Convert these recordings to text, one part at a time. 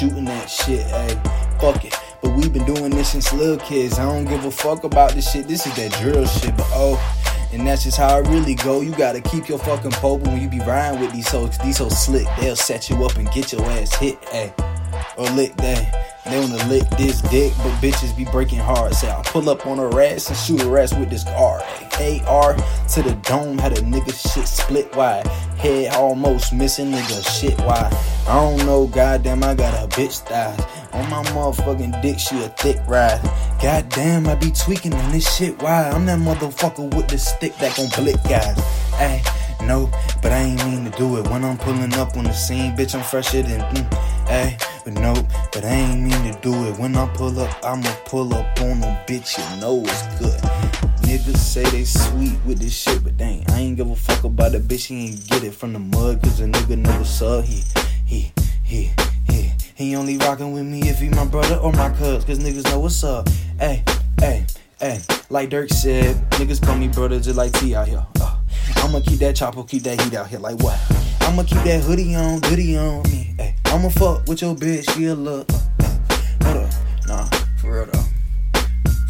shooting that shit, hey, fuck it. But we've been doing this since little kids. I don't give a fuck about this shit. This is that drill shit, but oh. And that's just how it really go. You gotta keep your fucking poker when you be riding with these hoes. These hoes slick, they'll set you up and get your ass hit, hey. Or lick that. They wanna lick this dick, but bitches be breaking hard. Say I'll pull up on her ass and shoot her ass with this car. AR to the dome, had a nigga shit split wide. Head almost missing, nigga shit wide. I don't know, goddamn, I got a bitch thighs. On my motherfucking dick, she a thick ride. Goddamn, I be tweaking on this shit. Why? I'm that motherfucker with the stick that gon' blick guys. Hey, no, but I ain't mean to do it. When I'm pulling up on the scene, bitch, I'm fresher than, mm, hey. But no, but I ain't mean to do it. When I pull up, I'ma pull up on them, bitch. You know it's good. Niggas say they sweet with this shit, but dang, I ain't give a fuck about the bitch. He ain't get it from the mud, cause a nigga what's up. He, he, he, he. He only rockin' with me if he my brother or my cuz, cause niggas know what's up. Hey, hey, hey. Like Dirk said, niggas call me brother just like T out here. Uh, I'ma keep that chopper, keep that heat out here. Like what? I'ma keep that hoodie on, goodie on me. Hey, I'ma fuck with your bitch, she a look. hold up, nah, for real though.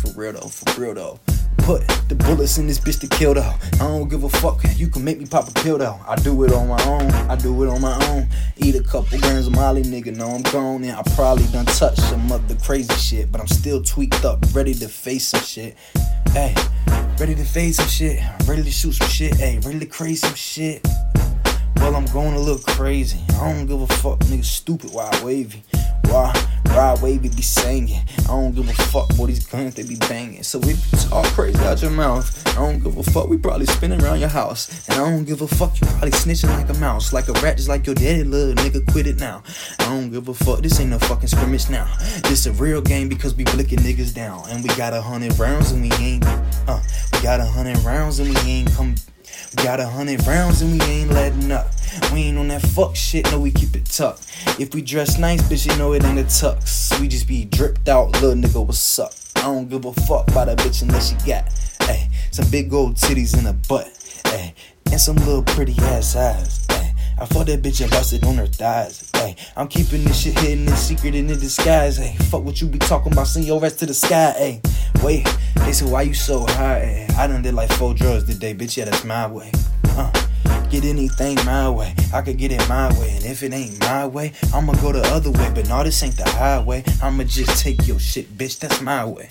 For real though, for real though. Put the bullets in this bitch to kill though. I don't give a fuck. You can make me pop a pill though. I do it on my own. I do it on my own. Eat a couple grams of Molly, nigga. Know I'm gone and I probably done touched some of the crazy shit, but I'm still tweaked up, ready to face some shit. Hey, ready to face some shit. Ready to shoot some shit. Hey, ready to crazy some shit. Well, I'm going a little crazy. I don't give a fuck, nigga. Stupid, why wavy? Why ride wavy be singing? I don't give a fuck, what These guns they be banging. So if you talk crazy out your mouth, I don't give a fuck. We probably spinning around your house, and I don't give a fuck. You probably snitching like a mouse, like a rat, just like your daddy. Little nigga, quit it now. I don't give a fuck. This ain't no fucking scrimmage now. This a real game because we blicking niggas down, and we got a hundred rounds and we ain't. Uh, we got a hundred rounds and we ain't come. We got a hundred rounds and we ain't letting up. We ain't on that fuck shit, no, we keep it tucked. If we dress nice, bitch, you know it ain't a tux. We just be dripped out, little nigga, what's up? I don't give a fuck about a bitch unless she got, ayy, some big old titties in her butt, ayy, and some little pretty ass eyes, ayy. I fuck that bitch and busted on her thighs. Hey, I'm keeping this shit hidden in secret in the disguise. Hey, fuck what you be talking about, send your ass to the sky. Hey, wait, they say why you so high? Ay, I done did like four drugs today, bitch. Yeah, that's my way. Uh, get anything my way. I could get it my way, and if it ain't my way, I'ma go the other way. But no, this ain't the highway. I'ma just take your shit, bitch. That's my way.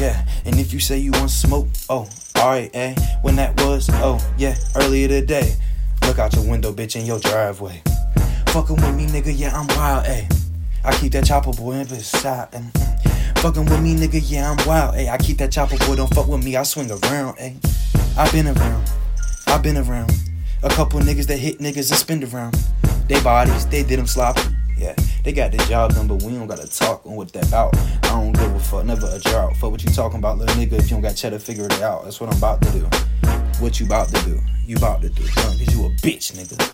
Yeah, and if you say you want smoke, oh, alright, eh? When that was, oh, yeah, earlier today. Look out your window, bitch, in your driveway. Fucking with me, nigga, yeah, I'm wild, ayy. I keep that chopper boy in his side. And, mm. Fucking with me, nigga, yeah, I'm wild, ayy. I keep that chopper boy, don't fuck with me, I swing around, ayy. I've been around, i been around. A couple niggas that hit niggas and spin around. They bodies, they did them sloppy. Yeah, they got the job done, but we don't gotta talk on what that about. I don't give a fuck, never a drought. Fuck what you talking about, little nigga, if you don't got cheddar, figure it out. That's what I'm about to do. What you about to do? You about to do, cause you a bitch, nigga.